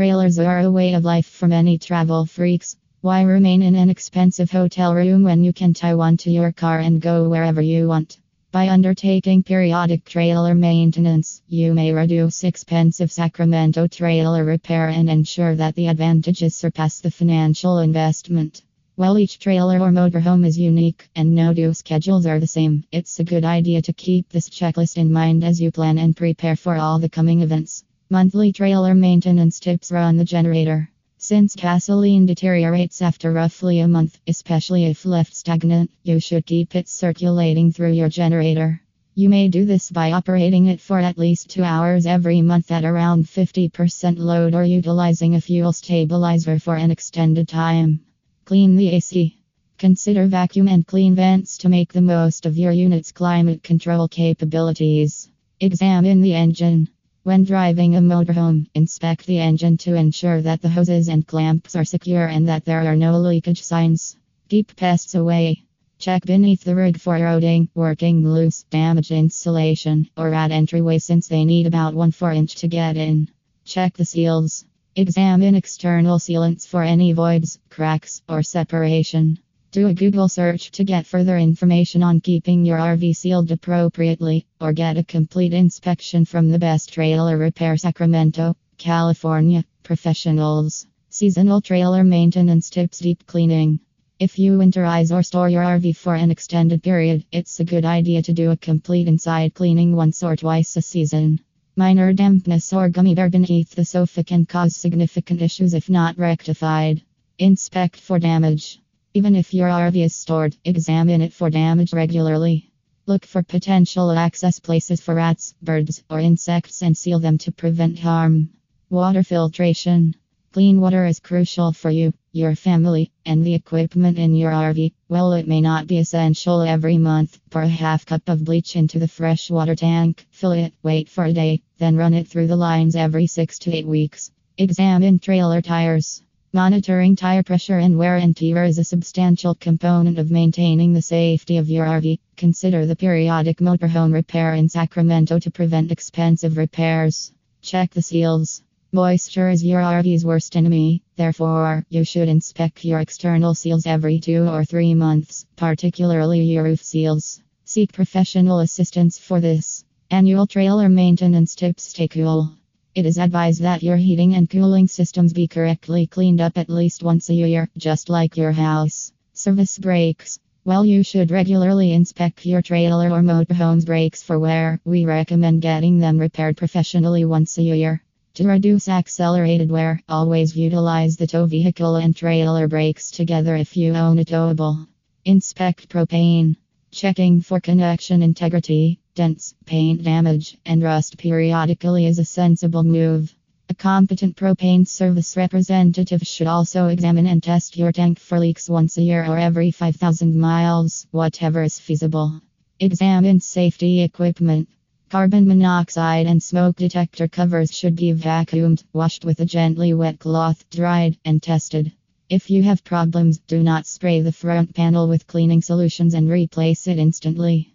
Trailers are a way of life for many travel freaks. Why remain in an expensive hotel room when you can tie one to your car and go wherever you want? By undertaking periodic trailer maintenance, you may reduce expensive Sacramento trailer repair and ensure that the advantages surpass the financial investment. While each trailer or motorhome is unique and no due schedules are the same, it's a good idea to keep this checklist in mind as you plan and prepare for all the coming events. Monthly trailer maintenance tips run the generator. Since gasoline deteriorates after roughly a month, especially if left stagnant, you should keep it circulating through your generator. You may do this by operating it for at least two hours every month at around 50% load or utilizing a fuel stabilizer for an extended time. Clean the AC. Consider vacuum and clean vents to make the most of your unit's climate control capabilities. Examine the engine. When driving a motorhome, inspect the engine to ensure that the hoses and clamps are secure and that there are no leakage signs. Keep pests away. Check beneath the rig for eroding, working loose, damaged insulation, or at entryway since they need about 1 4 inch to get in. Check the seals. Examine external sealants for any voids, cracks, or separation. Do a Google search to get further information on keeping your RV sealed appropriately, or get a complete inspection from the best trailer repair Sacramento, California professionals. Seasonal trailer maintenance tips deep cleaning. If you winterize or store your RV for an extended period, it's a good idea to do a complete inside cleaning once or twice a season. Minor dampness or gummy bear beneath the sofa can cause significant issues if not rectified. Inspect for damage. Even if your RV is stored, examine it for damage regularly. Look for potential access places for rats, birds, or insects and seal them to prevent harm. Water filtration. Clean water is crucial for you, your family, and the equipment in your RV. Well, it may not be essential every month. Pour a half cup of bleach into the fresh water tank, fill it, wait for a day, then run it through the lines every 6 to 8 weeks. Examine trailer tires. Monitoring tire pressure and wear and tear is a substantial component of maintaining the safety of your RV. Consider the periodic motorhome repair in Sacramento to prevent expensive repairs. Check the seals. Moisture is your RV's worst enemy, therefore, you should inspect your external seals every two or three months, particularly your roof seals. Seek professional assistance for this. Annual trailer maintenance tips stay cool. It is advised that your heating and cooling systems be correctly cleaned up at least once a year, just like your house. Service brakes. While you should regularly inspect your trailer or motorhome's brakes for wear, we recommend getting them repaired professionally once a year. To reduce accelerated wear, always utilize the tow vehicle and trailer brakes together if you own a towable. Inspect propane. Checking for connection integrity, dents, paint damage, and rust periodically is a sensible move. A competent propane service representative should also examine and test your tank for leaks once a year or every 5,000 miles, whatever is feasible. Examine safety equipment. Carbon monoxide and smoke detector covers should be vacuumed, washed with a gently wet cloth, dried, and tested. If you have problems, do not spray the front panel with cleaning solutions and replace it instantly.